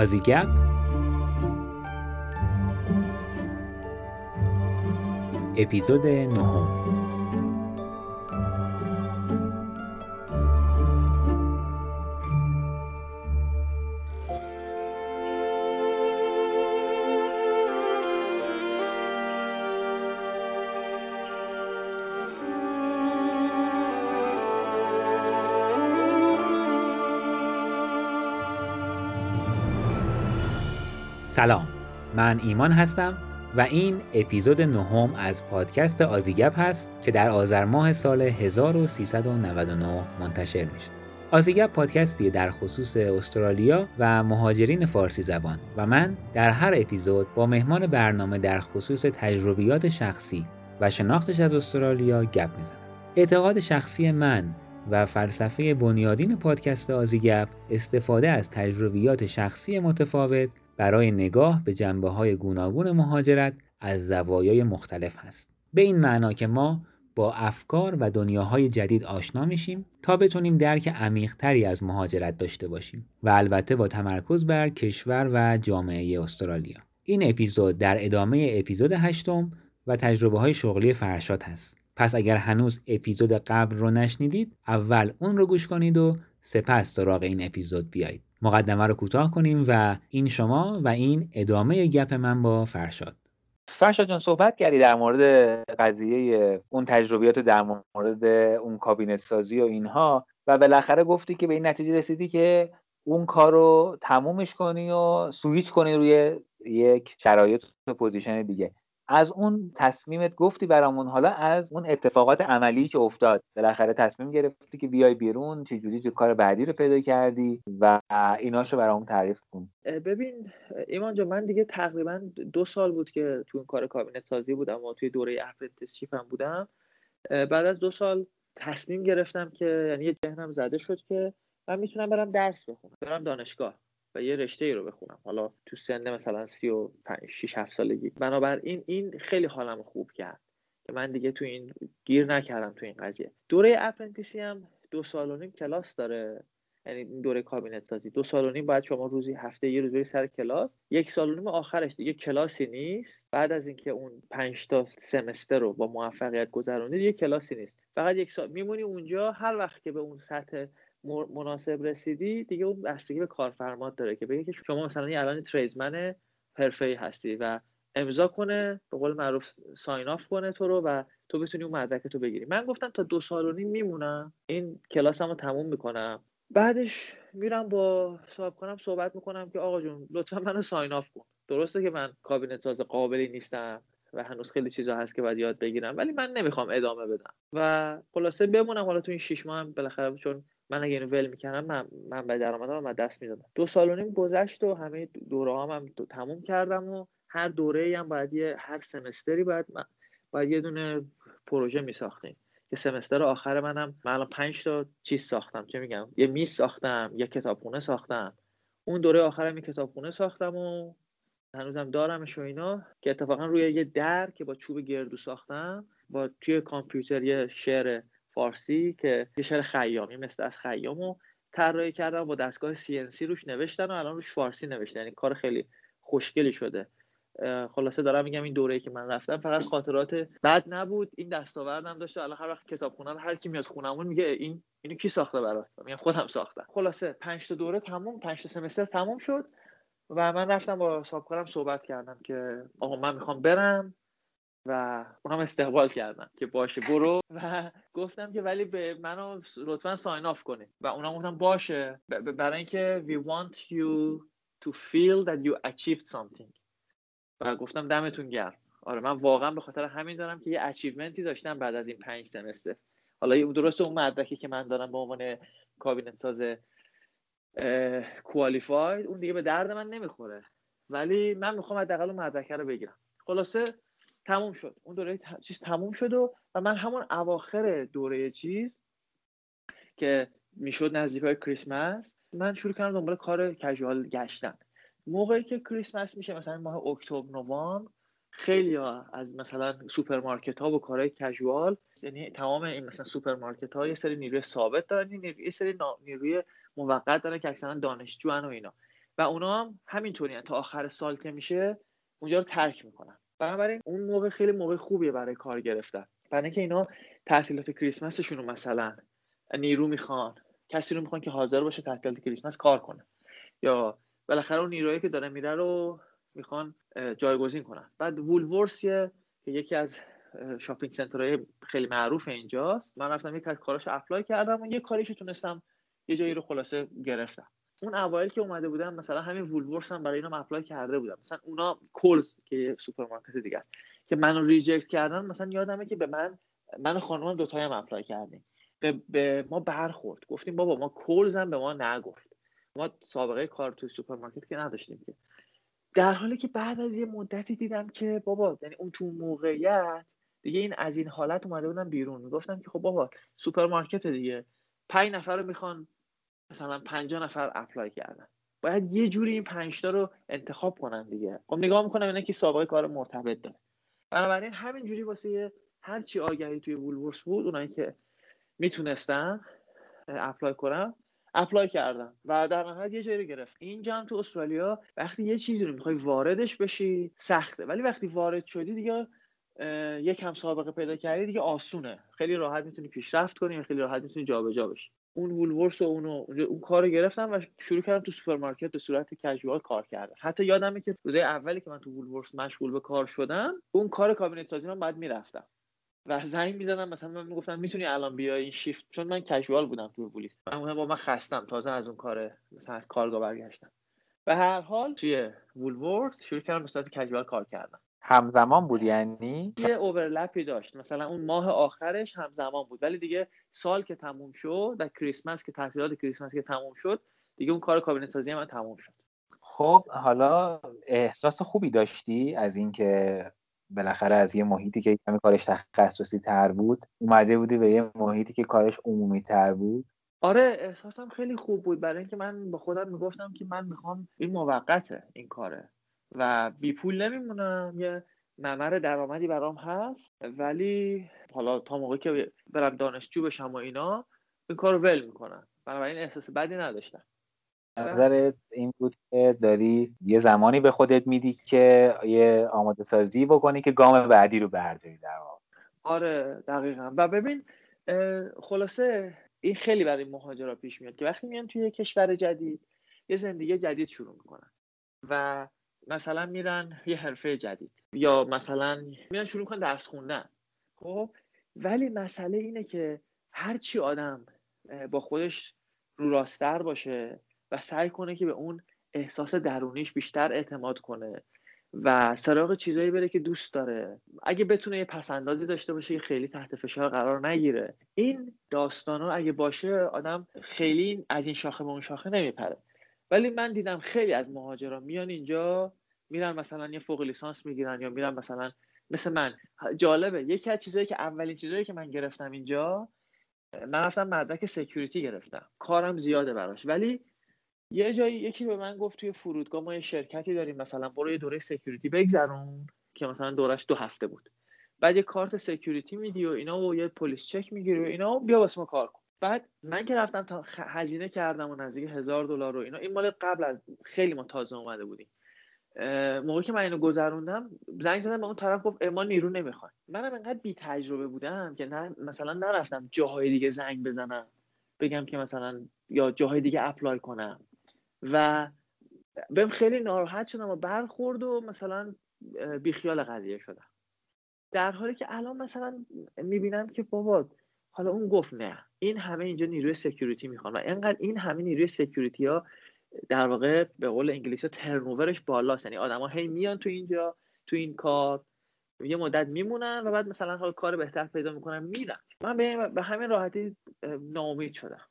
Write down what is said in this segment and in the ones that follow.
آزیگپ اپیزود نهم. من ایمان هستم و این اپیزود نهم از پادکست آزیگپ هست که در آذر ماه سال 1399 منتشر میشه. آزیگپ پادکستی در خصوص استرالیا و مهاجرین فارسی زبان و من در هر اپیزود با مهمان برنامه در خصوص تجربیات شخصی و شناختش از استرالیا گپ می‌زنم. اعتقاد شخصی من و فلسفه بنیادین پادکست آزیگپ استفاده از تجربیات شخصی متفاوت برای نگاه به جنبه های گوناگون مهاجرت از زوایای مختلف هست. به این معنا که ما با افکار و دنیاهای جدید آشنا میشیم تا بتونیم درک عمیقتری از مهاجرت داشته باشیم و البته با تمرکز بر کشور و جامعه استرالیا. این اپیزود در ادامه اپیزود هشتم و تجربه های شغلی فرشاد هست. پس اگر هنوز اپیزود قبل رو نشنیدید اول اون رو گوش کنید و سپس سراغ این اپیزود بیایید. مقدمه رو کوتاه کنیم و این شما و این ادامه گپ من با فرشاد. فرشاد جان صحبت کردی در مورد قضیه اون تجربیات در مورد اون کابینت سازی و اینها و بالاخره گفتی که به این نتیجه رسیدی که اون کار رو تمومش کنی و سویچ کنی روی یک شرایط و position دیگه. از اون تصمیمت گفتی برامون حالا از اون اتفاقات عملی که افتاد. بالاخره تصمیم گرفتی که بیای بیرون چجوری چه کار بعدی رو پیدا کردی و ایناشو برامون تعریف کن. ببین ایمان جان من دیگه تقریبا دو سال بود که تو این کار کابینت سازی بودم و توی دوره apprenticeship هم بودم. بعد از دو سال تصمیم گرفتم که یعنی ذهنم زده شد که من می‌تونم برم درس بخونم برم دانشگاه. و یه رشته ای رو بخونم. حالا تو سن مثلا 35 6 7 سالگی. بنابراین این خیلی حالم خوب کرد که من دیگه تو این گیر نکردم تو این قضیه. دوره apprentice ی هم دو سال و نیم کلاس داره. یعنی دوره کابینت سازی. دو سال و نیم باید شما روزی هفته یه روز سر کلاس. یک سال و نیم آخرش دیگه کلاسی نیست. بعد از اینکه اون پنج تا semester رو با موفقیت گذروندید یه کلاسی نیست. فقط یک سال میمونی اونجا هر وقت که به اون سطح مناسب رسیدی دیگه اون بستگی به کارفرمات داره که بگه که شما مثلا الان tradesman ی هستی و امضا کنه به قول معروف sign off کنه تو رو و تو بتونی اون مدرک تو بگیری. من گفتم تا دو سال و نیم میمونم این کلاسمو رو تموم می‌کنم. بعدش میرم با صاحب کارم صحبت می‌کنم که آقا جون لطفا منو sign off کن. درسته که من کابینت ساز قابلی نیستم و هنوز خیلی چیزا هست که باید یاد بگیرم ولی من نمی‌خوام ادامه بدم. و خلاصه بمونم حالا تو این شش ماه هم بالاخره چون من اگه اینو ول می‌کردم من من به درآمدم از دست می‌دادم. دو سال و نیم گذشت و همه دوره هم, هم تموم کردم و هر دوره هم باید یه هر semester ی باید باید یه دونه پروژه میساختیم. که سمستر آخر منم من الان پنج تا چیز ساختم. چه میگم؟ یه میز ساختم یه کتابخونه ساختم. اون دوره آخرم یه کتابخونه ساختم و هنوزم دارمش و اینا که اتفاقا روی یه در که با چوب گردو ساختم با توی کامپیوتر یه شعر فارسی که یه شعر خیامی مثل از خیامو طراحی کردم با دستگاه CNC روش نوشتن و الان روش فارسی نوشتن. یعنی کار خیلی خوشگلی شده. خلاصه دارم میگم این دوره که من رفتم فقط خاطرات بد نبود. این دستاوردم داشته الان هر وقت کتاب خونم هر کی میاد خونمون میگه این اینو کی ساخته برات؟ میگم خودم ساختم. خلاصه پنج تا دوره تموم پنج تا سمستر تموم شد و من رفتم با صاحب صحبت کردم که آقا من می‌خوام برم. و اونم استقبال کردن که باشه برو. و گفتم که ولی به منو لطفا ساین آف کنید و اونم گفتم باشه. برای اینکه we want you to feel that you achieved something. و گفتم دمتون گرم. آره من واقعا به خاطر همین دارم که یه اچیومنتی داشتم بعد از این پنج سمستر حالا درست اون مدرکی که من دارم به عنوان کابینت ساز کوالیفاید اون دیگه به درد من نمی‌خوره. ولی من می‌خوام حداقل اون مدرکه رو بگیرم. خلاصه تموم شد. اون دوره چیز تموم شد و, و من همون اواخر دوره چیز که می‌شد نزدیک های کریسمس من شروع کردم دنبال کار casual گشتن. موقعی که کریسمس میشه مثلا ماه اکتبر نوامبر خیلی ها از مثلا سوپرمارکت ها و کارهای casual یعنی تمام این مثلا سوپرمارکت ها یه سری نیروی ثابت دارن یه سری نیروی موقت دارن که اکثرا دانشجو و اینا. و اونا هم همینطوری تا آخر سال که میشه اونجا رو ترک می‌کنن. بنابراین اون موقع خیلی موقع خوبیه برای کار گرفتن. برای اینکه اینا تعطیلات کریسمسشون رو مثلا نیرو می‌خوان کسی رو می‌خوان که حاضر باشه تعطیلات کریسمس کار کنه. یا بالاخره اون نیرویی که داره میره رو می‌خوان جایگزین کنن. بعد Woolworths که یکی از shopping center های خیلی معروف اینجاست. من رفتم یک از کاراش apply کردم و یه کاریش تونستم یه جایی رو خلاصه گرفتم. اون اوایل که اومده بودم مثلا همین Woolworths هم برای اینا apply کرده بودم مثلا اونا Coles که سوپرمارکت دیگه که منو reject کردن مثلا یادمه که به من من و خانومم دو هم apply کردیم. به, به ما برخورد. گفتیم بابا ما Coles هم به ما نگفت. ما سابقه کار توی سوپرمارکت که نداشتیم که در حالی که بعد از یه مدتی دیدم که بابا یعنی اون تو موقعیت دیگه این از این حالت اومده بودم بیرون. می‌گفتم که خب بابا سوپرمارکت دیگه. پنج نفر رو می‌خوان مثلا 50 نفر apply کردن. باید یه جوری این پنج تا رو انتخاب کنن دیگه. خب نگاه می‌کنم اینا که سابقه کار مرتبط داره. بنابراین همین جوری واسه هر چی آگهی توی Woolworths بود اونایی که می‌تونستم apply کنم apply کردم و در نهایت یه جایی گرفت. اینجا هم تو استرالیا وقتی یه چیزی رو می‌خوای واردش بشی سخته. ولی وقتی وارد شدی دیگه یکم سابقه پیدا کردی دیگه آسونه. خیلی راحت می‌تونی پیشرفت کنی خیلی راحت می‌تونی جابجا بشی. اون Woolworths و اونو اون کارو گرفتم و شروع کردم تو سوپرمارکت به صورت casual کار کردم حتی یادمه که روزه اولی که من تو Woolworths مشغول به کار شدم اون کار کابینت سازی من بعد می‌رفتم. و زنگ می‌زدم مثلا من می‌گفتم می‌تونی الان بیای این شیفت؟ چون من کژوال بودم تو پلیس من با من خستم تازه از اون کار مثلا از کارگاه برگشتم. به هر حال توی وولورس شروع کردم به صورت کژوال کار کردم. همزمان بود یعنی؟ یه اوورلپی داشت. مثلا اون ماه آخرش همزمان بود. ولی دیگه سال که تموم شد در کریسمس که تعطیلات کریسمس که تموم شد دیگه اون کار کابینت سازی من تموم شد. خب حالا احساس خوبی داشتی از اینکه بالاخره از یه محیطی که کمی کارش تخصصی تر بود اومده بودی به یه محیطی که کارش عمومی تر بود؟ آره احساسم خیلی خوب بود. برای اینکه من با خودم می‌گفتم که من می‌خوام این موقته این کاره. و بی پول نمیمونم. یه ممر درآمدی برام هست. ولی حالا تا موقعی که برم دانشجو بشم و اینا این کار رو ول می‌کنم. بنابراین احساس بدی نداشتم. نظرت این بود که داری یه زمانی به خودت میدی که یه آماده سازی بکنی که گام بعدی رو برداری در واقع؟ آره دقیقا. و ببین خلاصه این خیلی برای مهاجرا پیش میاد که وقتی میان توی کشور جدید یه زندگی جدید شروع می‌کنن. و مثلا میرن یه حرفه جدید یا مثلا میرن شروع کنن درس خوندن. خب ولی مسئله اینه که هرچی آدم با خودش رو راستر باشه و سعی کنه که به اون احساس درونیش بیشتر اعتماد کنه و سراغ چیزایی بره که دوست داره. اگه بتونه یه پسندازی داشته باشه که خیلی تحت فشار قرار نگیره. این داستان اگه باشه آدم خیلی از این شاخه به اون شاخه نمیپره. ولی من دیدم خیلی از مهاجران میان اینجا میرن مثلا یه فوق لیسانس می‌گیرن یا میرن مثلا مثل من. جالبه. یکی از چیزایی که اولین چیزایی که من گرفتم اینجا من اصلا مدرک سکیوریتی گرفتم. کارم زیاده براش. ولی یه جایی یکی به من گفت توی فرودگاه ما یه شرکتی داریم مثلا برو یه دوره security بگذرون که مثلا دورش دو هفته بود. بعد یه کارت security میدی و اینا و یه police check می‌گیری و اینا و بیا واسه ما کار کن. بعد من که رفتم تا هزینه کردم و نزدیک هزار دلار و اینا این مال قبل از خیلی ما تازه اومده بودیم. موقعی که من اینو گذروندم زنگ زدم به اون طرف گفت ما نیرو نمی‌خواد منم انقدر بی تجربه بودم که نه مثلا نرفتم جاهای دیگه زنگ بزنم بگم که مثلا یا جاهای دیگه apply کنم. و بهم خیلی ناراحت شدم و برخورد و مثلا بیخیال قضیه شدم. در حالی که الان مثلا می‌بینم که بابا حالا اون گفت نه. این همه اینجا نیروی security می‌خوان و اینقدر این همه نیروی security ها در واقع به قول انگلیسی turnover ش بالاست. یعنی آدما هی میان تو اینجا تو این کار یه مدت میمونن و بعد مثلا حال کار بهتر پیدا می‌کنن میرن. من به همین راحتی ناامید شدم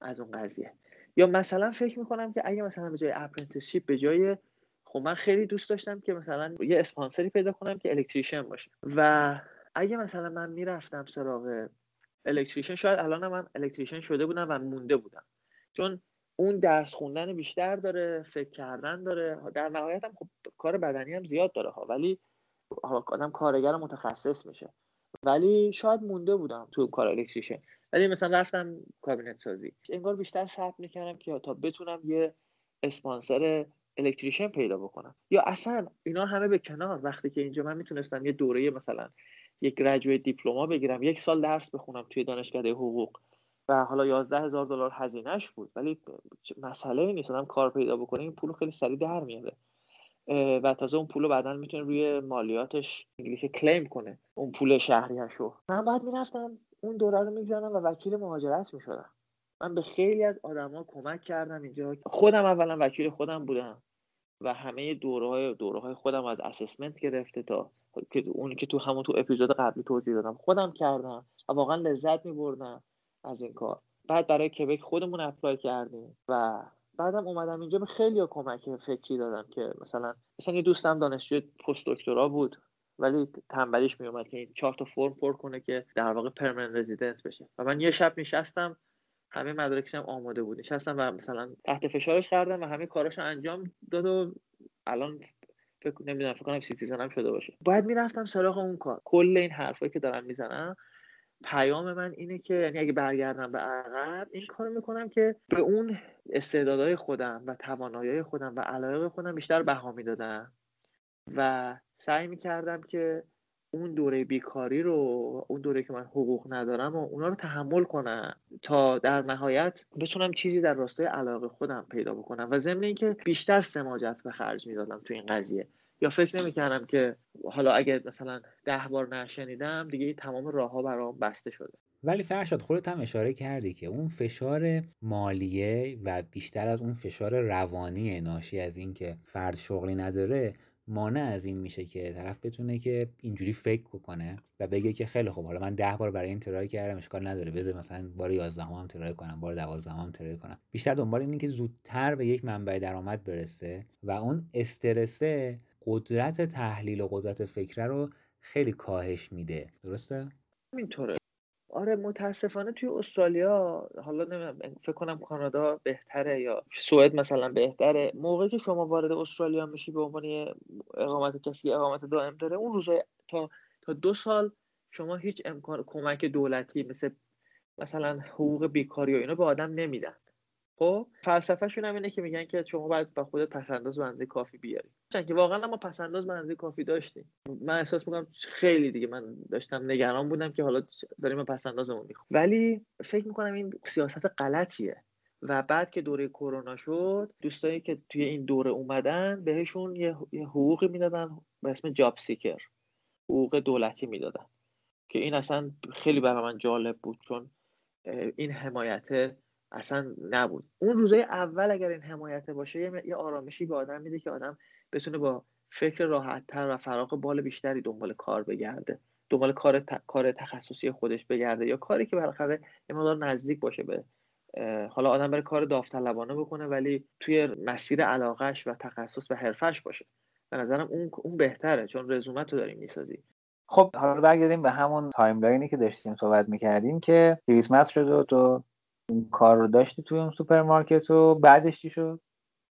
از اون قضیه. یا مثلا فکر می‌کنم که اگه مثلا به جای apprenticeship به جای خب من خیلی دوست داشتم که مثلا یه اسپانسری پیدا کنم که electrician باشه. و اگه مثلا من می‌رفتم سراغ electrician شاید الان من electrician شده بودم و مونده بودم. چون اون درس خوندن بیشتر داره فکر کردن داره. در نهایت هم خب کار بدنی هم زیاد داره ها. ولی آدم کارگر متخصص میشه. ولی شاید مونده بودم تو کار الکتریشن ولی مثلا رفتم کابینت سازی. انگار بیشتر صبر می‌کردم که تا بتونم یه اسپانسر الکتریشن پیدا بکنم. یا اصلا اینا همه به کنار. وقتی که اینجا من می‌تونستم یه دوره مثلا یک گرجویت دیپلما بگیرم یک سال درس بخونم توی دانشکده حقوق. و حالا 11 هزار دلار هزینهش بود. ولی مسئله نیست آدم کار پیدا بکنه این پول خیلی سریع در میاره. و تازه اون پول بعدا می‌تونه روی مالیاتش انگلیسی claim کنه اون پول شهریشو من بعد می‌رفتم اون دوره رو می‌زنم و وکیل مهاجرت می‌شدم. من به خیلی از آدما کمک کردم اینجا. خودم اولا وکیل خودم بودم. و همه دوره های دوره های خودم از assessment گرفته تا که اونی که تو همون تو اپیزود قبلی توضیح دادم. خودم کردم و واقعا لذت میبردم از این کار. بعد برای کبک خودمون apply کردیم و بعدم اومدم اینجا به خیلی کمک فکری دادم که مثلا مثلا یه دوستم دانشجو پست دکترا بود ولی تنبلیش میومد که این چهار تا فرم پر کنه که در واقع permanent resident بشه. و من یه شب نشستم همه مدارکش هم آماده بود. نشستم و مثلا تحت فشارش کردم و همه کاراشو انجام داد و الان فکر نمی‌دونم فکر کنم citizen هم شده باشه. باید می‌رفتم سراغ اون کار. کل این حرفایی که دارم می‌زنم پیام من اینه که یعنی اگه برگردم به عقب این کارو می‌کنم که به اون استعدادهای خودم و توانایی خودم و علایق خودم بیشتر بها می‌دادم. و سعی می‌کردم که اون دوره بیکاری رو اون دوره که من حقوق ندارم و اونا رو تحمل کنم تا در نهایت بتونم چیزی در راستای علاقه خودم پیدا بکنم و ضمن اینکه بیشتر سماجت به خرج می‌دادم تو این قضیه. یا فکر نمی‌کردم که حالا اگه مثلا ده بار نشنیدم دیگه تمام راه ها برام بسته شده. ولی فرشاد خودت هم اشاره کردی که اون فشار مالیه و بیشتر از اون فشار روانی ناشی از اینکه فرد شغلی نداره مانع از این میشه که طرف بتونه که اینجوری فکر کنه و بگه که خیلی خوب حالا من ده بار برای این ترای کردم اشکال نداره. بذار مثلا بار 11 هم ترای کنم بار 12 هم ترای کنم. بیشتر دنبال اینه که زودتر به یک منبع درآمد برسه و اون استرسه قدرت تحلیل و قدرت فکره رو خیلی کاهش میده. درسته؟ اینطوره آره متاسفانه توی استرالیا حالا نمی‌دونم فکر کنم کانادا بهتره یا سوئد مثلا بهتره. موقعی که شما وارد استرالیا میشی به عنوان اقامت کسی اقامت دائم داره اون روزای تا تا دو سال شما هیچ امکان کمک دولتی مثل مثلا حقوق بیکاری و اینا به آدم نمیدن. خب فلسفهشون هم اینه که میگن که شما باید با خودت پسنداز بنزه کافی بیاری. که واقعا ما پسنداز بنزه کافی داشتیم. من احساس می‌کنم خیلی دیگه من داشتم نگران بودم که حالا داریم پسندازمون می‌خوام ولی فکر می‌کنم این سیاست غلطیه. و بعد که دوره کرونا شد دوستایی که توی این دوره اومدن بهشون یه حقوقی می‌دادن به اسم جاب سیکر. حقوق دولتی می‌دادن. که این اصلا خیلی برای من جالب بود چون این حمایت اصلا نبود. اون روزای اول اگر این حمایت باشه یه آرامشی به آدم میده که آدم بتونه با فکر راحتتر و فراغ بال بیشتری دنبال کار بگرده. دنبال کار, کار تخصصی خودش بگرده یا کاری که بالاخره یه مقدار نزدیک باشه به حالا آدم بره کار داوطلبانه بکنه ولی توی مسیر علاقش و تخصص و حرفش باشه. به نظرم اون اون بهتره چون رزومت رو داریم می‌سازی. خب حالا برگردیم به همون timeline ی که داشتیم صحبت می‌کردیم که کریسمس شد و تو اون کار رو داشتی توی اون سوپرمارکت و بعدش چی شد؟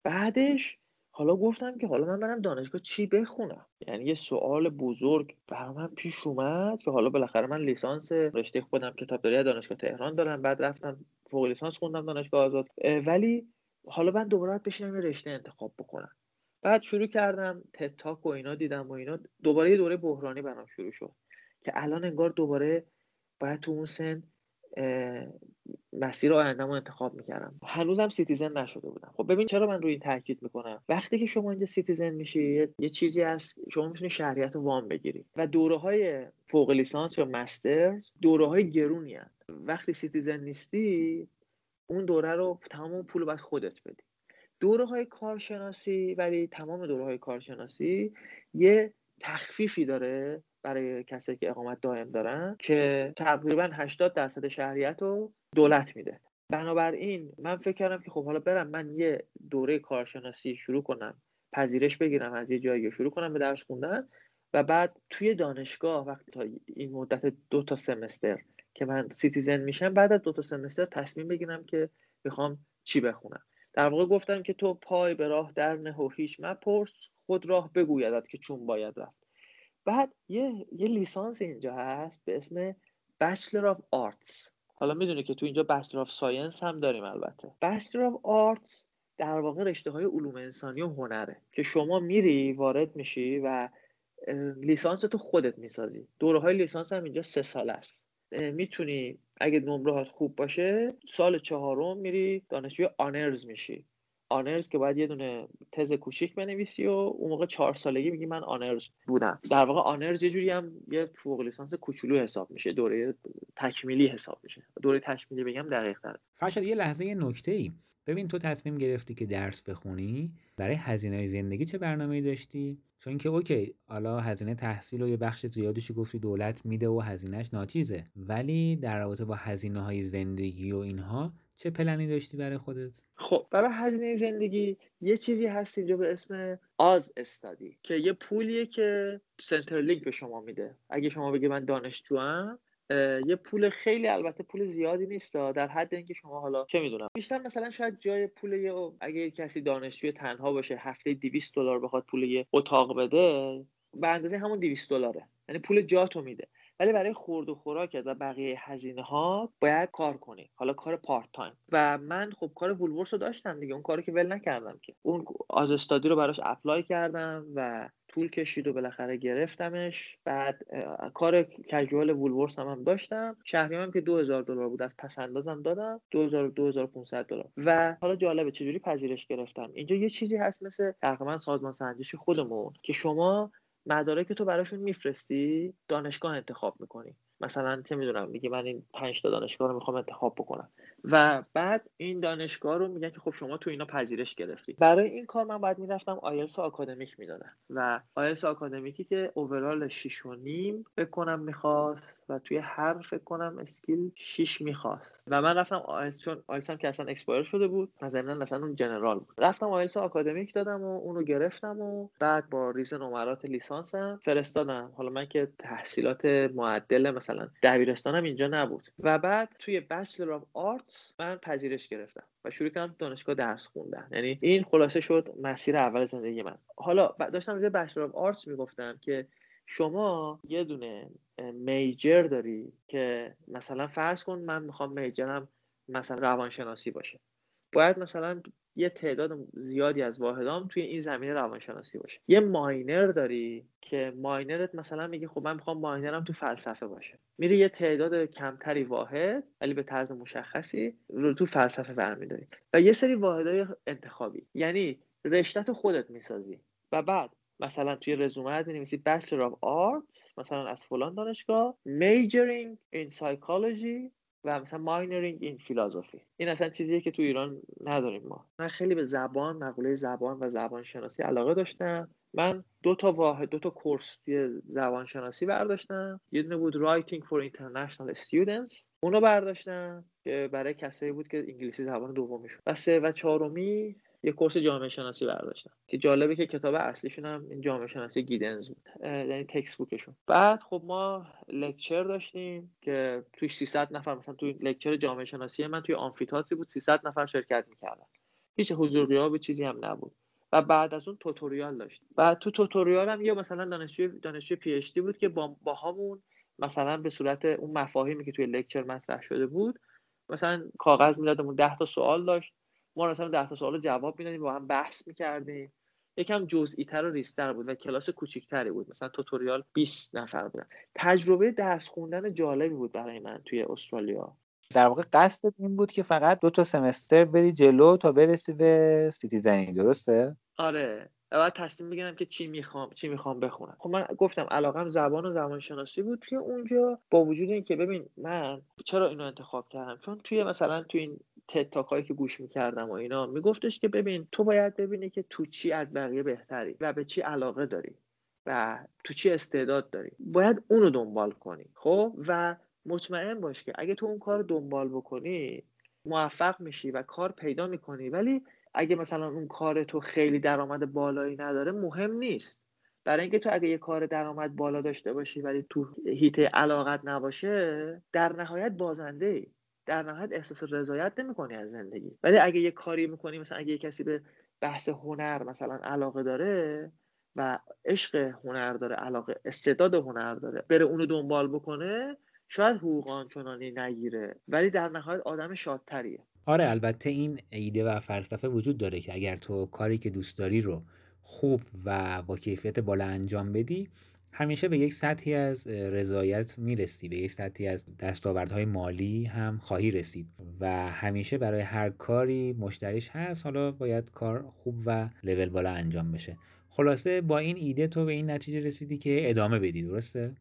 بعدش حالا گفتم که حالا من برم دانشگاه چی بخونم؟ یعنی یه سوال بزرگ برای من پیش اومد که حالا بالاخره من لیسانس رشته خودم کتابداری دانشگاه تهران دارم. بعد رفتم فوق لیسانس خوندم دانشگاه آزاد. ولی حالا من دوباره بشینم یه رشته انتخاب بکنم. بعد شروع کردم تتاک و اینا دیدم و اینا. دوباره یه دوره بحرانی برام شروع شد که الان انگار دوباره باید تو اون سن مسیر آیندهمو انتخاب می‌کردم. هنوزم citizen نشده بودم. خب ببین چرا من روی این تاکید می‌کنم؟ وقتی که شما اینجا citizen میشی یه چیزی هست شما می‌تونی شهریت وام بگیری. و دوره های فوق لیسانس یا master دوره های گرونی هست. وقتی citizen نیستی اون دوره رو تمام پول باید خودت بدی. دوره های کارشناسی ولی تمام دوره های کارشناسی یه تخفیفی داره برای کسایی که اقامت دائم دارن که تقریبا 80 درصد شهریت رو دولت میده. بنابراین من فکر کردم که خب حالا برم من یه دوره کارشناسی شروع کنم پذیرش بگیرم از یه جایی شروع کنم به درس خوندن و بعد توی دانشگاه وقتی تا این مدت دو تا semester که من citizen میشم بعد از دو تا semester تصمیم بگیرم که می‌خوام چی بخونم. در واقع گفتم که تو پای به راه در نه و هیچ مپرس خود راه بگویدت که چون باید رفت. بعد یه, یه لیسانس اینجا هست به اسم Bachelor of Arts. حالا می‌دونی که تو اینجا Bachelor of Science هم داریم البته. Bachelor of Arts در واقع رشته های علوم انسانی و هنره که شما میری وارد میشی و لیسانس تو خودت می‌سازی. دوره های لیسانس هم اینجا سه سال است. می‌تونی اگه نمرهات خوب باشه سال چهارم میری دانشجوی آنرز میشی. آنرز که باید یه دونه تز کوچیک بنویسی و اون موقع چهار سالگی میگی من آنرز بودم. در واقع آنرز یه جوری هم یه فوق لیسانس کوچولو حساب میشه. دوره تکمیلی حساب میشه. دوره تکمیلی بگم دقیق تر. فرشاد یه لحظه یه نکته ای ببین تو تصمیم گرفتی که درس بخونی. برای هزینه زندگی چه برنامه‌ای داشتی؟ چون که اوکی حالا هزینه تحصیل و یه بخش زیادیش گفتی دولت میده و هزینهش ناچیزه. ولی در رابطه با هزینه های زندگی و اینها چه پلنی داشتی برای خودت؟ خب برای هزینه زندگی یه چیزی هست اینجا به اسم آز استادی که یه پولیه که سنترلینک به شما میده. اگه شما بگی من دانشجوام یه پول خیلی البته پول زیادی نیست در حد اینکه شما حالا چه می‌دونم. بیشتر مثلا شاید جای پول یه اگه کسی دانشجوی تنها باشه هفته 200 دلار بخواد پول یه اتاق بده به اندازه همون 200 دلاره. یعنی پول جاتو میده. ولی برای خورد و خوراکت و بقیه هزینه ها باید کار کنی. حالا کار part time و من خب کار Woolworths رو داشتم دیگه. اون کاری که ول نکردم که. اون Austudy رو براش apply کردم و طول کشید و بالاخره گرفتمش. بعد کار casual Woolworths هم, هم داشتم. شهریه‌ام که 2000 دلار بود. از پس اندازم دادم. 2000 2500 دلار. و حالا جالبه چجوری پذیرش گرفتم. اینجا یه چیزی هست مثل تقریبا سازمان سنجش خودمون که شما مدارک تو براشون میفرستی؟ دانشگاه انتخاب می‌کنی. مثلا چه می‌دونم میگه من این پنج تا دانشگاه رو می‌خوام انتخاب بکنم. و بعد این دانشگاه رو میگن که خب شما تو اینا پذیرش گرفتی. برای این کار من باید می‌رفتم IELTS academic می‌دادم و IELTS academic ی که overall 6 و نیم بکنم می‌خواست و توی هر فکر کنم skill 6 می‌خواست. و من رفتم آیلتس چون آیلتس هم که اصلا expire شده بود مثلا مثلا اون general بود. رفتم IELTS academic دادم و اونو گرفتم و بعد با ریز نمرات لیسانسم فرستادم. حالا من که تحصیلات معدل مثلا دبیرستانم اینجا نبود. و بعد توی Bachelor of Arts من پذیرش گرفتم و شروع کردم دانشگاه درس خوندن. یعنی این خلاصه شد مسیر اول زندگی من. حالا داشتم روی Bachelor of Arts می‌گفتم که شما یه دونه major داری که مثلا فرض کن من می‌خوام میجرم مثلا روانشناسی باشه. باید مثلا یه تعداد زیادی از واحدام توی این زمینه روانشناسی باشه. یه ماینر داری که ماینرت مثلا میگه خب من می‌خوام ماینرم تو فلسفه باشه. میری یه تعداد کمتری واحد ولی به طرز مشخصی رو تو فلسفه برمیداری. و یه سری واحدهای انتخابی. یعنی رشته خودت می‌سازی. و بعد مثلا توی رزومه می Bachelor of Arts مثلا از فلان دانشگاه Majoring in Psychology و مثلا minoring in philosophy. این اصلا چیزیه که تو ایران نداریم ما. من خیلی به زبان مقوله زبان و زبان شناسی علاقه داشتم. من دو تا واحد دو تا course زبان شناسی برداشتم. یه دونه بود Writing for International Students. اونو برداشتم که برای کسایی بود که انگلیسی زبان دومیشون. و سه و چهارمی یه course جامعه شناسی برداشتم که جالبه که کتاب اصلیشون هم این جامعه شناسی گیدنز بود یعنی textbook شون. بعد خب ما lecture داشتیم که توی 300 نفر مثلا توی lecture جامعه شناسی من توی آمفیتاتری بود 300 نفر شرکت می‌کردن. هیچ حضور غیاب چیزی هم نبود. و بعد از اون توتوریال داشت بعد تو توتوریال هم یه مثلا دانشجو دانشجو پی اچ دی بود که با باهامون مثلا به صورت اون مفاهیمی که توی لکچر مطرح شده بود مثلا کاغذ میدادمون 10 تا سوال داشت. ما مثلا 10 تا سوال جواب می‌دادیم با هم بحث می‌کردیم. یکم جزئی تر و ریستر بود و کلاس کوچیکتری بود. مثلا توتوریال 20 نفر بودن. تجربه درس خوندن جالبی بود برای من توی استرالیا. در واقع قصدت این بود که فقط دو تا semester بری جلو تا برسی به citizen ی درسته؟ آره. بعد تصمیم بگیرم که چی می‌خوام چی می‌خوام بخونم. خب من گفتم علاقم زبان و زبان شناسی بود توی اونجا با وجود اینکه ببین من چرا اینو انتخاب کردم؟ چون توی مثلا توی این TED Talk هایی که گوش می‌کردم و اینا میگفتش که ببین تو باید ببینی که تو چی از بقیه بهتری و به چی علاقه داری و تو چی استعداد داری. باید اونو دنبال کنی خب؟ و مطمئن باش که اگه تو اون کار دنبال بکنی موفق میشی و کار پیدا می‌کنی. ولی اگه مثلا اون کار تو خیلی درآمد بالایی نداره مهم نیست. برای اینکه تو اگه یه کار درآمد بالا داشته باشی ولی تو هیت علاقت نباشه در نهایت بازنده ای. در نهایت احساس رضایت نمی‌کنی از زندگی. ولی اگه یه کاری می‌کنی مثلا اگه یه کسی به بحث هنر مثلا علاقه داره و عشق هنر داره علاقه استعداد هنر داره بره اونو دنبال بکنه شاید حقوق آنچنانی نگیره. ولی در نهایت آدم شادتریه. آره البته این ایده و فلسفه وجود داره که اگر تو کاری که دوست داری رو خوب و با کیفیت بالا انجام بدی همیشه به یک سطحی از رضایت می‌رسی به یک سطحی از دستاوردهای مالی هم خواهی رسید و همیشه برای هر کاری مشتریش هست حالا باید کار خوب و لول بالا انجام بشه. خلاصه با این ایده تو به این نتیجه رسیدی که ادامه بدی درسته؟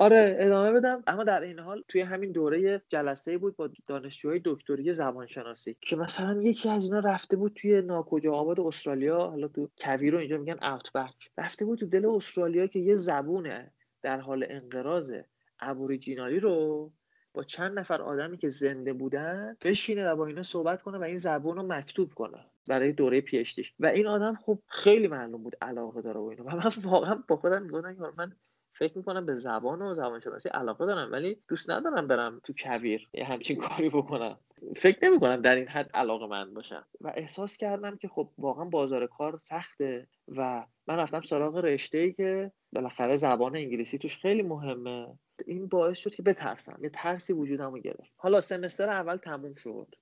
آره ادامه بدم. اما در این حال توی همین دوره جلسه بود با دانشجوهای دکتری زبانشناسی که مثلا یکی از اینا رفته بود توی ناکجا آباد استرالیا. حالا تو کویر رو اینجا میگن اوتبک رفته بود تو دل استرالیا که یه زبونه در حال انقراض ابوریجینالی رو با چند نفر آدمی که زنده بودن بشینه و با اینا صحبت کنه و این زبون رو مکتوب کنه برای دوره پیشتیش و این آدم خب خیلی معلوم بود علاقه داره و اینا. و من واقعا با خودم می‌گفتم من فکر می‌کنم به زبان و زبانشناسی علاقه دارم ولی دوست ندارم برم تو کویر یه همچین کاری بکنم. فکر نمی کنم در این حد علاقه من باشم. و احساس کردم که خب واقعا بازار کار سخته و من رفتم سراغ رشته ای که بالاخره زبان انگلیسی توش خیلی مهمه. این باعث شد که بترسم. یه ترسی وجودمو گرفت. حالا سمستر اول تموم شد.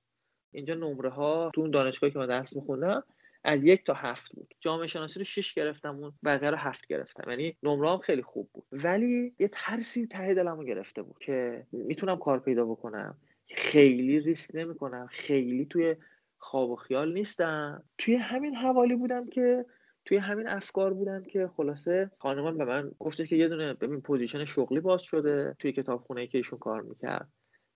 اینجا نمره ها تو اون دانشگاهی که من درس میخوندم از یک تا هفت بود. جامعه شناسی رو شش گرفتم و بقیه رو هفت گرفتم. یعنی نمره خیلی خوب بود. ولی یه ترسی ته دلمو گرفته بود که می‌تونم کار پیدا بکنم. خیلی ریسک نمی‌کنم. خیلی توی خواب و خیال نیستم. توی همین حوالی بودم که توی همین افکار بودم که خلاصه خانومم به من گفته که یه دونه ببین position شغلی باز شده توی کتابخونه که ایشون کار می‌کرد.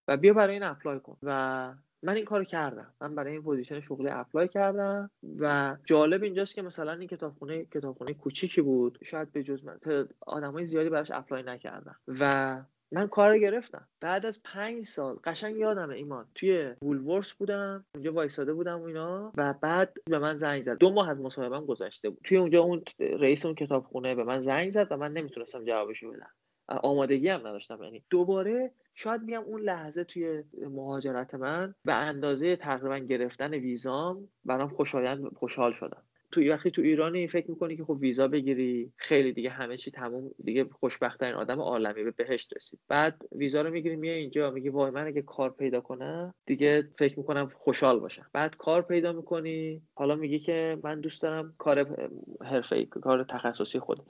و بیا برای این apply کن. و من این کارو کردم. من برای این position شغلی apply کردم و جالب اینجاست که مثلا این کتابخونه کتابخونه کوچیکی بود. شاید به جز من آدمای زیادی براش apply نکردن. و من کار گرفتم. بعد از پنج سال قشنگ یادمه ایمان توی وولورس بودم اونجا وایساده بودم و اینا و بعد به من زنگ زد. دو ماه از مصاحبهم گذشته بود. توی اونجا اون رئیس اون کتابخونه به من زنگ زد و من نمی‌تونستم جوابشو بدم. آمادگی هم نداشتم یعنی دوباره شاید میگم اون لحظه توی مهاجرت من به اندازه تقریبا گرفتن ویزام برام خوشایند خوشحال شدم. تو وقتی تو ایرانی فکر می‌کنی که خب ویزا بگیری خیلی دیگه همه چی تموم دیگه خوشبختترین آدم عالمی به بهشت رسید. بعد ویزا رو می‌گیری میای اینجا میگی وای من اگه کار پیدا کنم دیگه فکر می‌کنم خوشحال باشم. بعد کار پیدا می‌کنی حالا میگی که من دوست دارم کار حرفه کار تخصصی خود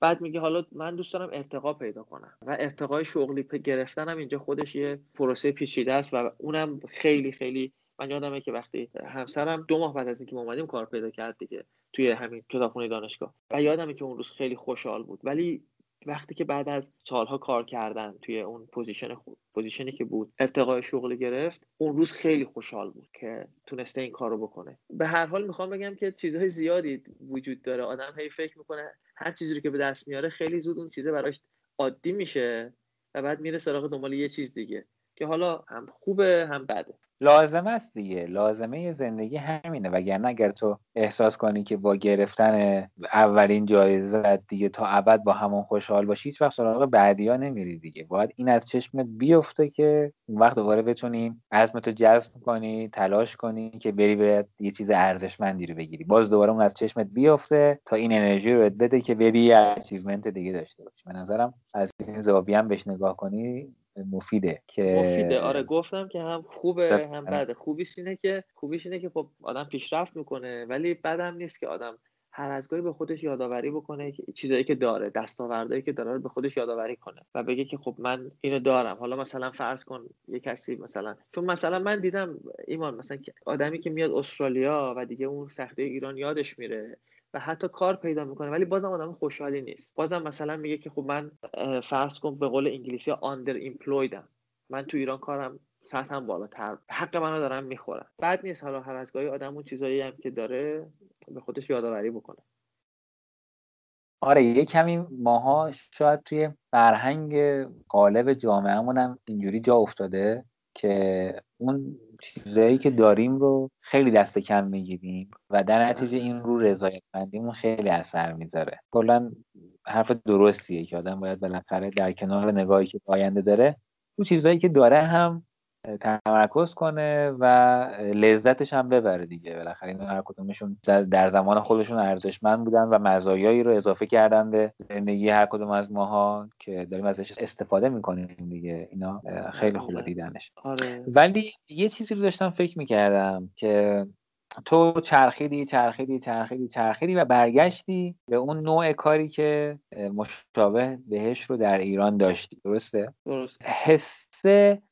بعد میگه حالا من دوست دارم ارتقا پیدا کنم. و ارتقای شغلی گرفتنم اینجا خودش یه پروسه پیچیده است و اونم خیلی خیلی من یادمه که وقتی همسرم دو ماه بعد از اینکه ما اومدیم کار پیدا کرد دیگه توی همین کتابخونه دانشگاه. و یادمه که اون روز خیلی خوشحال بود. ولی وقتی که بعد از سالها کار کردن توی اون position خود positionی که بود ارتقای شغلی گرفت اون روز خیلی خوشحال بود که تونسته این کارو بکنه. به هر حال می‌خوام بگم که چیزهای زیادی وجود داره. آدم هی فکر می‌کنه هر چیزی رو که به دست میاره خیلی زود اون چیزه براش عادی میشه و بعد میره سراغ دنبال یه چیز دیگه که حالا هم خوبه هم بده. لازم است دیگه. لازمه زندگی همینه. وگرنه اگر تو احساس کنی که با گرفتن اولین جایزه دیگه تا ابد با همون خوشحال باشی هیچ وقت سراغ بعدی نمیری دیگه. باید این از چشمت بیفته که اون وقت دوباره بتونی عزمتو جذب کنی تلاش کنی که بری به یه چیز ارزشمندی رو بگیری. باز دوباره اون از چشمت بیفته تا این انرژی رو بده که بری یه اچیومنت دیگه داشته باشی. به نظرم از این زاویه هم بهش نگاه کنی مفیده که مفیده. آره گفتم که هم خوبه هم بده. خوبیش اینه که خوبیش اینه که خب آدم پیشرفت می‌کنه ولی بدم نیست که آدم هر از گاهی به خودش یادآوری بکنه که چیزایی که داره دستاوردهایی که داره به خودش یادآوری کنه و بگه که خب من اینو دارم. حالا مثلا فرض کن یه کسی مثلا چون مثلا من دیدم ایمان مثلا آدمی که میاد استرالیا و دیگه اون سختی ایران یادش میره. و حتی کار پیدا می‌کنه ولی بازم آدم خوشحالی نیست. بازم مثلا میگه که خب من فرض کن به قول انگلیسی آندر ایمپلویدم من تو ایران کارم سطحم بالاتر. حق منو دارم می‌خورم. بعد نیست حالا هر از گاهی آدم اون چیزایی هم که داره به خودش یادآوری بکنه. آره یه کمی ماها شاید توی فرهنگ قالب جامعهمون هم اینجوری جا افتاده که اون چیزایی که داریم رو خیلی دست کم می‌گیریم و در نتیجه این رو رضایتمندیمون خیلی اثر می‌ذاره. کلا حرف درستیه که آدم باید بالاخره در کنار نگاهی که آینده داره اون چیزایی که داره هم تمرکز کنه و لذتش هم ببره دیگه. بالاخره این هر کدومشون در زمان خودشون ارزشمند بودن و مزایایی رو اضافه کردن به زندگی هر کدوم از ماها که داریم ازش استفاده می‌کنیم دیگه. اینا خیلی خوبه دیدنش. آره. ولی یه چیزی رو داشتم فکر می‌کردم که تو چرخیدی چرخیدی چرخیدی چرخیدی و برگشتی به اون نوع کاری که مشابه بهش رو در ایران داشتی. درسته؟ درست. حسه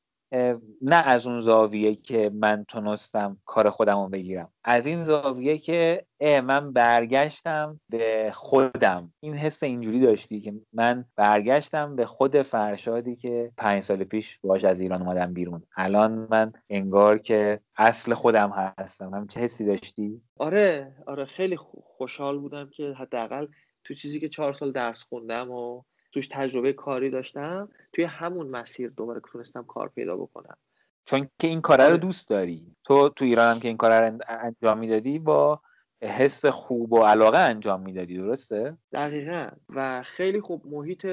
نه از اون زاویه که من تونستم کار خودم رو بگیرم. از این زاویه که من برگشتم به خودم. این حس اینجوری داشتی که من برگشتم به خود فرشادی که پنج سال پیش باش از ایران اومدم بیرون. الان من انگار که اصل خودم هستم. هم چه حسی داشتی؟ آره آره خیلی خوشحال بودم که حداقل تو چیزی که چهار سال درس خوندم و توش تجربه کاری داشتم توی همون مسیر دوباره تونستم کار پیدا بکنم. چون که این کاره رو آره. دوست داری. تو تو ایران هم که این کار رو انجام می‌دادی با حس خوب و علاقه انجام می‌دادی درسته؟ دقیقا. و خیلی خوب محیط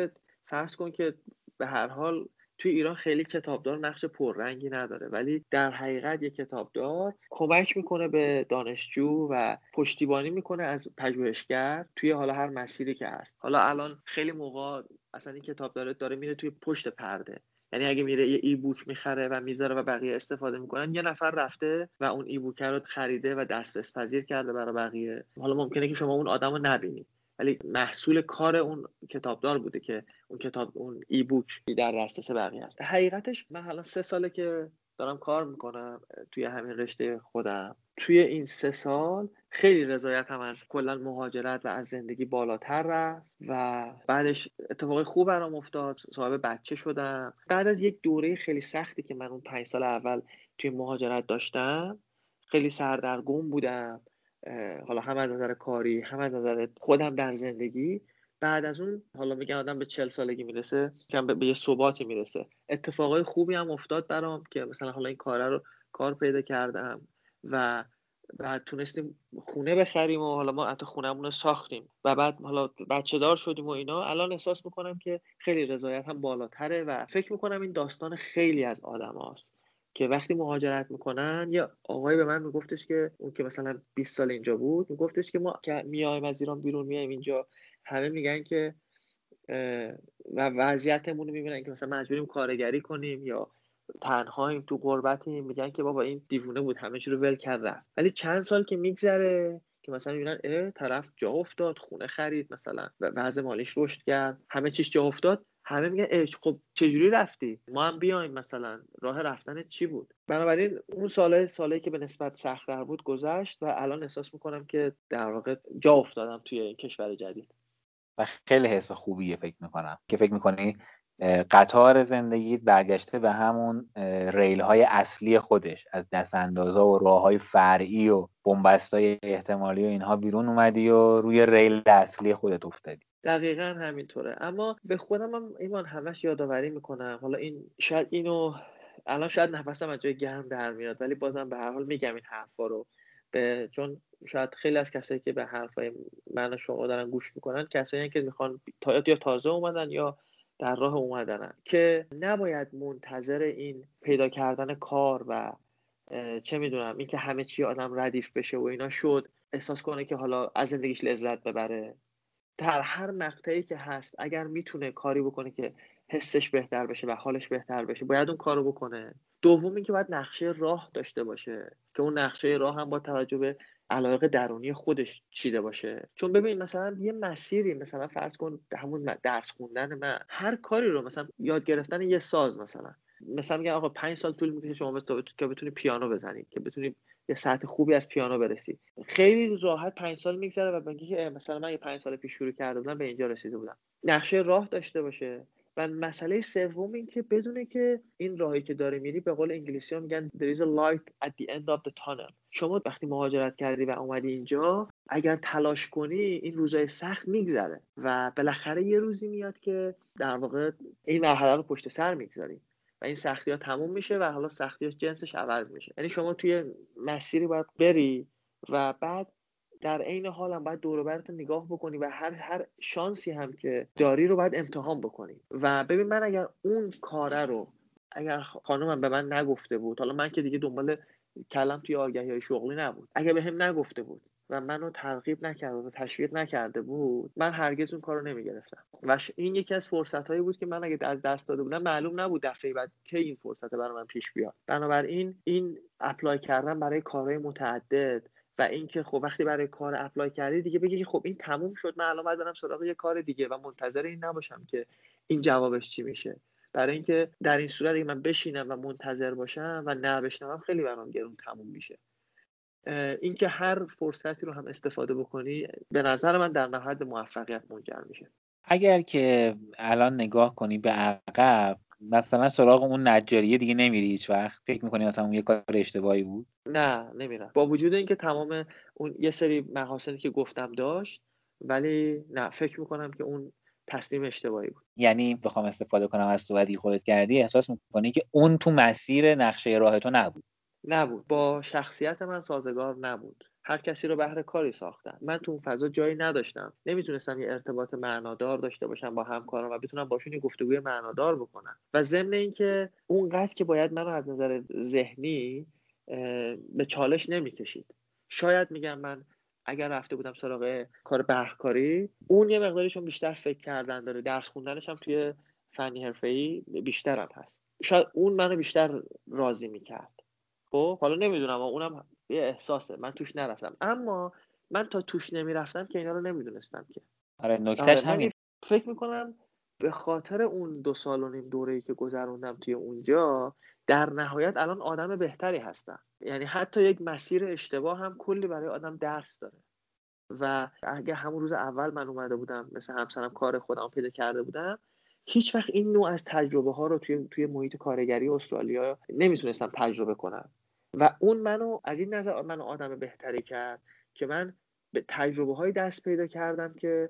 فرض کن که به هر حال توی ایران خیلی کتابدار نقش پررنگی نداره ولی در حقیقت یک کتابدار کمک می‌کنه به دانشجو و پشتیبانی می‌کنه از پژوهشگر توی حالا هر مسیری که هست. حالا الان خیلی موقع اصلا این کتاب داره داره میره توی پشت پرده. یعنی اگه میره یه ای بوک می‌خره و می‌ذاره و بقیه استفاده می‌کنن یه نفر رفته و اون ای بوک رو خریده و دسترس پذیر کرده برای بقیه. حالا ممکنه که شما اون آدم رو نبینید ولی محصول کار اون کتابدار بوده که اون کتاب اون ای بوک در دسترس بقیه است. حقیقتش من حالا سه ساله که دارم کار می‌کنم توی همین رشته خودم. توی این سه سال خیلی رضایتم از کلا مهاجرت و از زندگی بالاتر رفت و بعدش اتفاقی خوب برام افتاد صاحب بچه شدم. بعد از یک دوره خیلی سختی که من اون پنج سال اول توی مهاجرت داشتم خیلی سردرگم بودم. حالا هم از نظر کاری هم از نظر خودم در زندگی. بعد از اون حالا میگن آدم به چل سالگی می‌رسه که به یه ثباتی می‌رسه. اتفاقای خوبی هم افتاد برام که مثلا حالا این کاره رو کار پیدا کردم و بعد تونستیم خونه بخریم و حالا ما حتی خونهمون رو ساختیم. و بعد حالا بچه دار شدیم و اینا. الان احساس می‌کنم که خیلی رضایت هم بالاتره و فکر می‌کنم این داستان خیلی از آدم هاست که وقتی مهاجرت می‌کنن یا آقای به من میگفتش که اون که مثلا 20 سال اینجا بود میگفتش که ما که میایم از ایران بیرون میایم اینجا. همه میگن که و وضعیتمون رو می‌بینن که مثلا مجبوریم کارگری کنیم یا تنهاییم تو غربتیم. میگن که بابا این دیوونه بود همه چی رو ول کرد ولی چند سال که میگذره که مثلا می‌بینن اه طرف جا افتاد خونه خرید مثلا وضع مالیش رشد کرد همه چیش جا افتاد. همه میگن اش خب چجوری رفتی؟ ما هم بیایم مثلا راه رفتن چی بود؟ بنابراین اون ساله سالی که به نسبت سختتر بود گذشت و الان احساس می‌کنم که در واقع جا افتادم توی این کشور جدید. و خیلی حس خوبیه فکر می‌کنم. که فکر می‌کنی قطار زندگی برگشته به همون ریل های اصلی خودش. از دست اندازا و راه های فرعی و بومبست احتمالی و اینها بیرون اومدی و روی ریل اصلی خودت افتادی. دقیقا همینطوره. اما به خودم هم ایمان همش یادآوری می‌کنم. حالا این شاید اینو الان شاید نفسم از جای گرم در میاد ولی بازم به هر حال میگم این حرفا رو. به چون شاید خیلی از کسایی که به حرفای من و شما دارن گوش می‌کنن کسایی که می‌خوان یا تازه اومدن یا در راه اومدنن که نباید منتظر این پیدا کردن کار و چه می‌دونم اینکه همه چی آدم ردیف بشه و اینا شد احساس کنه که حالا از زندگیش لذت ببره. در هر مقطعی که هست اگر می‌تونه کاری بکنه که حسش بهتر بشه و حالش بهتر بشه باید اون کارو بکنه. دوم اینکه باید نقشه راه داشته باشه که اون نقشه راه هم با توجه به علاقه درونی خودش چیده باشه. چون ببین مثلا یه مسیری مثلا فرض کن همون درس خوندن من هر کاری رو مثلا یاد گرفتن یه ساز مثلا. مثلا میگن آقا پنج سال طول می‌کشه شما که بتونی پیانو بزنی که بتونی یه سطح خوبی از پیانو برسی. خیلی راحت پنج سال میگذره و بگی مثلا من یه پنج سال پیش شروع کرده بودم به اینجا رسیده بودم. نقشه راه داشته باشه. و مسئله سوم این که بدونه که این راهی که داره میری به قول انگلیسی ها میگن there is a light at the end of the tunnel. شما وقتی مهاجرت کردی و اومدی اینجا اگر تلاش کنی این روزای سخت میگذره. و بالاخره یه روزی میاد که در واقع این مرحله رو پشت سر می‌گذاری. و این سختی ها تموم میشه و حالا سختی ها جنسش عوض میشه. یعنی شما توی مسیری باید بری و بعد در عین حال هم باید دور نگاه بکنی و هر هر شانسی هم که داری رو باید امتحان بکنی. و ببین من اگر اون کاره رو اگر خانومم به من نگفته بود حالا من که دیگه دنبال کارم توی آگهی های شغلی نبود اگه به هم نگفته بود و منو ترغیب نکرده و تشویق نکرده بود. من هرگز اون کارو نمی‌گرفتم. و این یکی از فرصت هایی بود که من اگه از دست داده بودم معلوم نبود دفعه بعد کی این فرصت برای من پیش بیاد. بنابراین این apply کردن برای کارهای متعدد و اینکه خب وقتی برای کار apply کردی دیگه بگی که خب این تموم شد من الان برم سراغ یه کار دیگه و منتظر این نباشم که این جوابش چی میشه. برای اینکه در این صورت اگه من بشینم و منتظر باشم و نه بشنوم خیلی برام گرون تموم میشه. اینکه هر فرصتی رو هم استفاده بکنی به نظر من در نهایت به موفقیت منجر میشه. اگر که الان نگاه کنی به عقب مثلا سراغ اون نجاریه دیگه نمیری هیچ وقت. فکر می‌کنی مثلا اون یه کار اشتباهی بود؟ نه نمیرم. با وجود اینکه تمام اون یه سری محاسنی که گفتم داشت ولی نه فکر می‌کنم که اون تصمیم اشتباهی بود. یعنی بخوام استفاده کنم از صحبتی خودت کردی احساس می‌کنی که اون تو مسیر نقشه راه تو نبود. نبود. با شخصیت من سازگار نبود. هر کسی رو بهر کاری ساختن. من تو اون فضا جایی نداشتم. نمی‌تونستم یه ارتباط معنادار داشته باشم با همکارم و بتونم باشون یه گفتگوی معنادار بکنم. و ضمن اینکه اونقدر که باید منو از نظر ذهنی به چالش نمی‌کشید. شاید میگم من اگر رفته بودم سراغ کار برخکاری اون یه مقداریشون بیشتر فکر کردن داره. درس خوندنش هم توی فنی حرفه‌ای بیشترم هست. شاید اون منو بیشتر راضی می‌کرد. خب حالا نمی‌دونم اونم یه احساسه. من توش نرفتم. اما من تا توش نمی‌رفتم که اینا رو نمی‌دونستم که. آره نکتهش آره همین فکر می‌کنم به خاطر اون دو سال و نیم دوره که گذروندم توی اونجا در نهایت الان آدم بهتری هستم. یعنی حتی یک مسیر اشتباه هم کلی برای آدم درس داره. و اگه همون روز اول من اومده بودم مثل همسرم کار خودم پیدا کرده بودم هیچ وقت این نوع از تجربه ها رو توی, توی محیط کارگری استرالیا نمی‌تونستم تجربه کنم. و اون منو از این نظر منو آدم بهتری کرد که من به تجربه های دست پیدا کردم که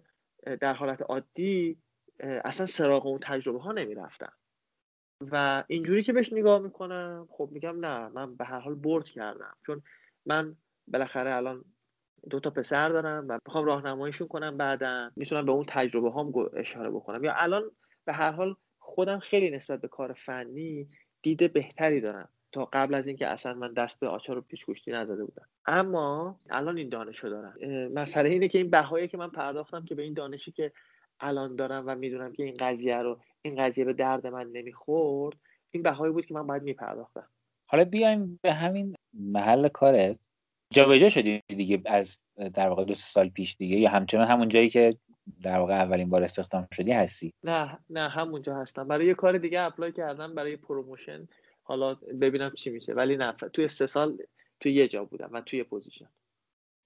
در حالت عادی اصلا سراغ اون تجربه ها نمی‌رفتم. و اینجوری که بهش نگاه می‌کنم خب میگم نه من به هر حال برد کردم. چون من بالاخره الان دو تا پسر دارم و می‌خوام راهنماییشون کنم بعدا. می‌تونم به اون تجربه هم اشاره بکنم. یا الان به هر حال خودم خیلی نسبت به کار فنی دیده بهتری دارم. تا قبل از اینکه اصلا من دست به آچار و پیچ نزده بودم. اما الان این دانش رو دارم مسئله اینه که این بهایی که من پرداختم که به این دانشی که الان دارم و می‌دونم که این قضیه رو این قضیه به درد من نمی‌خورد این بهایی بود که من باید میپرداختم. حالا بیایم به همین محل کارت جابجا شدی دیگه از در واقع دو سال پیش دیگه یا همچنان همون جایی که در واقع اولین بار استخدام شدی هستی؟ نه نه همونجا هستم. برای یه کار دیگه apply کردم برای promotion حالا ببینم چی میشه. ولی نه توی سه سال توی یه جا بودم و توی position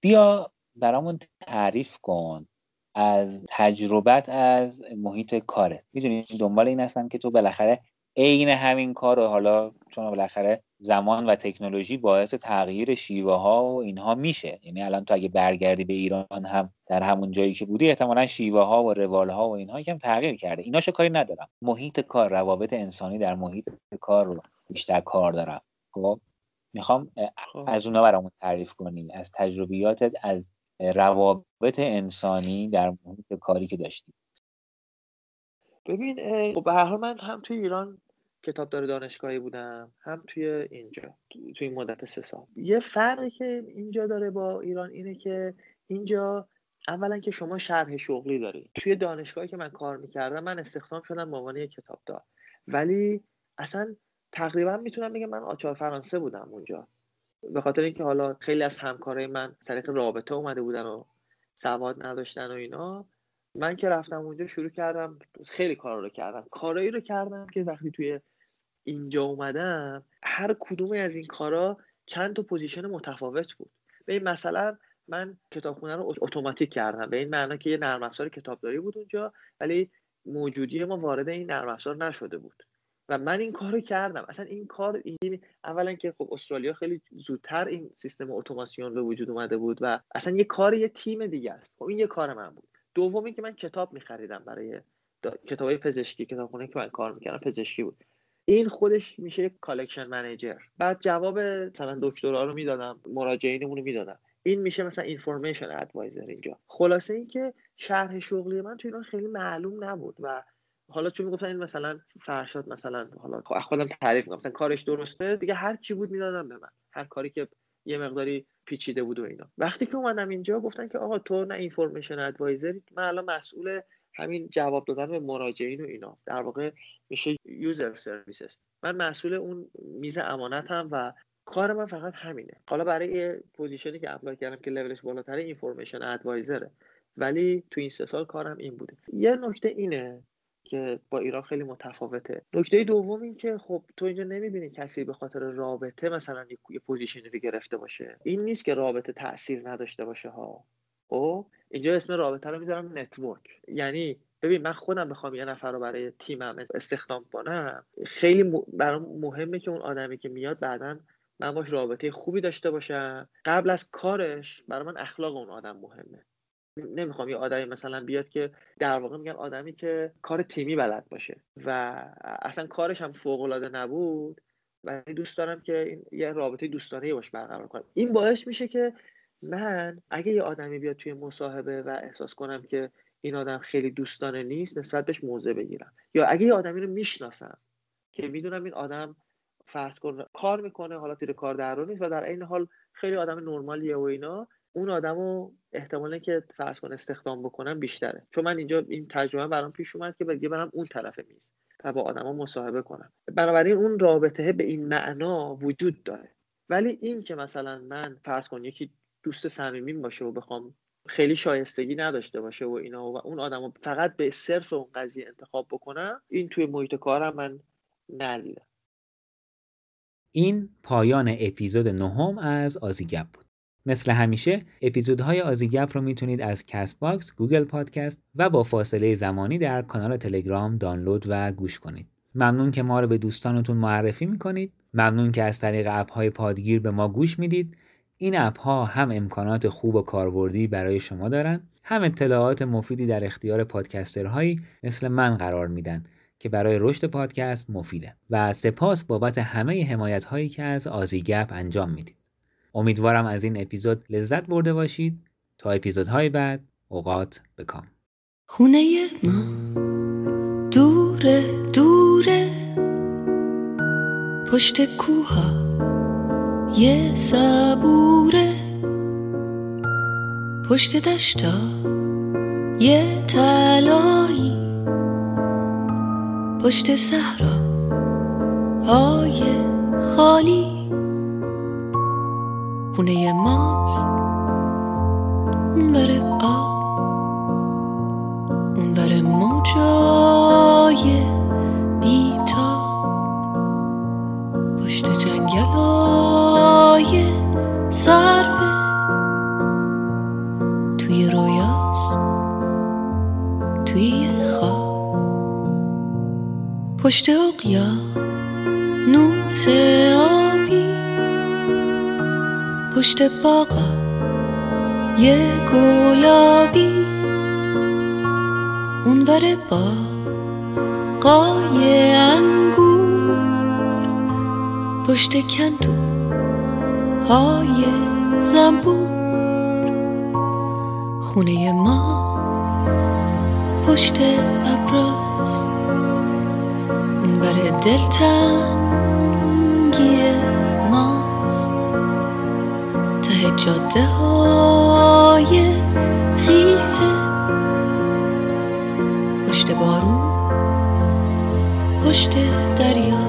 بیا برامون تعریف کن از تجربت از محیط کارت. می‌دونی دنبال این هستم که تو بالاخره عین همین کار رو حالا چون بالاخره زمان و تکنولوژی باعث تغییر شیوه ها و اینها میشه. یعنی الان تو اگه برگردی به ایران هم در همون جایی که بودی احتمالا شیوه ها و روال ها و اینها یکم تغییر کرده. ایناشو کاری ندارم. محیط کار روابط انسانی در محیط کار رو. بیشتر کار دارم. خب؟ می‌خوام خب. از اونا برامون تعریف کنی. از تجربیاتت از روابط انسانی در محیط کاری که داشتی. ببین خب به هر حال من هم توی ایران کتابدار دانشگاهی بودم هم توی اینجا توی این مدت سه سال. یه فرقی که اینجا داره با ایران اینه که اینجا اولا که شما شرح شغلی داری. توی دانشگاهی که من کار می‌کردم من استخدام شدم به عنوان کتابدار. ولی اصلا تقریبا می‌تونم بگم من آچار فرانسه بودم اونجا. به خاطر اینکه حالا خیلی از همکارای من طریق رابطه اومده بودن و سواد نداشتن و اینا من که رفتم اونجا شروع کردم خیلی کارا رو کردم. کارایی رو کردم که وقتی توی اینجا اومدم هر کدوم از این کارا چند تا position متفاوت بود. به این مثلا من کتابخونه رو اتوماتیک کردم. به این معنا که یه نرم افزار کتابداری بود اونجا ولی موجودی ما وارد این نرم افزار نشده بود. و من این کارو کردم. اصلا این کار این اولا که خب استرالیا خیلی زودتر این سیستم اتوماسیون به وجود اومده بود و اصلا یه کار یه تیم دیگه است. خب این یه کار من بود. دومی که من کتاب میخریدم برای کتابای پزشکی کتابخونه که من کار می‌کردم پزشکی بود. این خودش میشه collection manager. بعد جواب مثلا دکترا رو می‌دادم مراجعینمون رو می‌دادم. این میشه مثلا information advisor اینجا. خلاصه اینکه شرح شغلی من تو ایران خیلی معلوم نبود و حالا چون می‌گفتن این مثلا فرشاد مثلا حالا خودم تعریف می‌گفتن کارش درسته دیگه هر چی بود می‌دادم به من. هر کاری که یه مقداری پیچیده بود و اینا. وقتی که اومدم اینجا گفتن که آقا تو نه information advisor من الان مسئول همین جواب دادن به مراجعین و اینا. در واقع میشه user services من مسئول اون میز امانتم و کار من فقط همینه. حالا برای positionی که apply کردم که levelش بالاتره information advisorه ولی تو این سه سال کارم این بوده. یه نکته اینه که با ایران خیلی متفاوته. نکته دوم این که خب تو اینجا نمی‌بینی کسی به خاطر رابطه مثلا یه positionی رو گرفته باشه. این نیست که رابطه تاثیر نداشته باشه ها. او خب؟ اینجا اسم رابطه رو می‌ذارم network. یعنی ببین من خودم بخوام یه نفر رو برای تیمم استخدام کنم خیلی برام مهمه که اون آدمی که میاد بعدا من باش رابطه خوبی داشته باشم. قبل از کارش برای من اخلاق اون آدم مهمه. نمی‌خوام یه آدمی مثلا بیاد که در واقع میگم آدمی که کار تیمی بلد باشه و اصلا کارش هم فوق العاده نبود ولی دوست دارم که این یه رابطه دوستانه باش برقرار کنم. این باعث میشه که من اگه یه آدمی بیاد توی مصاحبه و احساس کنم که این آدم خیلی دوستانه نیست نسبت بهش موضع بگیرم. یا اگه یه آدمی رو می‌شناسم که می‌دونم این آدم فرض کن کار می‌کنه حالا تیر کار در نیست و در این حال خیلی آدم نرمالیه و اینا اون آدمو احتمالا که فرض کن استخدام بکنم بیشتره. چون من اینجا این تجربه برام پیش اومد که بگه برم اون طرف میز و با آدما مصاحبه کنم. بنابراین اون رابطه به این معنا وجود داره. ولی این که مثلا من فرض کن یکی دوست صمیمیم باشه و بخوام خیلی شایستگی نداشته باشه و اینا و اون آدم فقط به صرف اون قضیه انتخاب بکنم این توی محیط کارم من ندیدم. این پایان اپیزود نهم از آزیگپ بود. مثل همیشه اپیزودهای آزیگپ رو می‌تونید از کست باکس، گوگل پادکست و با فاصله زمانی در کانال تلگرام دانلود و گوش کنید. ممنون که ما رو به دوستانتون معرفی می‌کنید. ممنون که از طریق اپ های پادگیر به ما گوش می‌دید. این اپ ها هم امکانات خوب و کاربردی برای شما دارن هم اطلاعات مفیدی در اختیار پادکسترهایی مثل من قرار میدن که برای رشد پادکست مفیده و سپاس بابت همه حمایت هایی که از آزیگپ انجام می‌دید امیدوارم از این اپیزود لذت برده باشید. تا اپیزودهای بعد اوقات بکام. خونه ما دوره دوره. پشت کوها یه صبوره. پشت دشتا یه تلایی پشت صحرا های خالی. خونه ماست. اون بره آب اون بره موجای بیتا پشت جنگل های صرفه توی رویاست. توی خواب. پشت اقیا نوس پشت باغا یه گلابی. اونور با قای انگور. پشت کندو های زنبور. خونه ما پشت ابراز. اونور دلتنگیه جاده های خیسه. پشت بارون پشت دریاست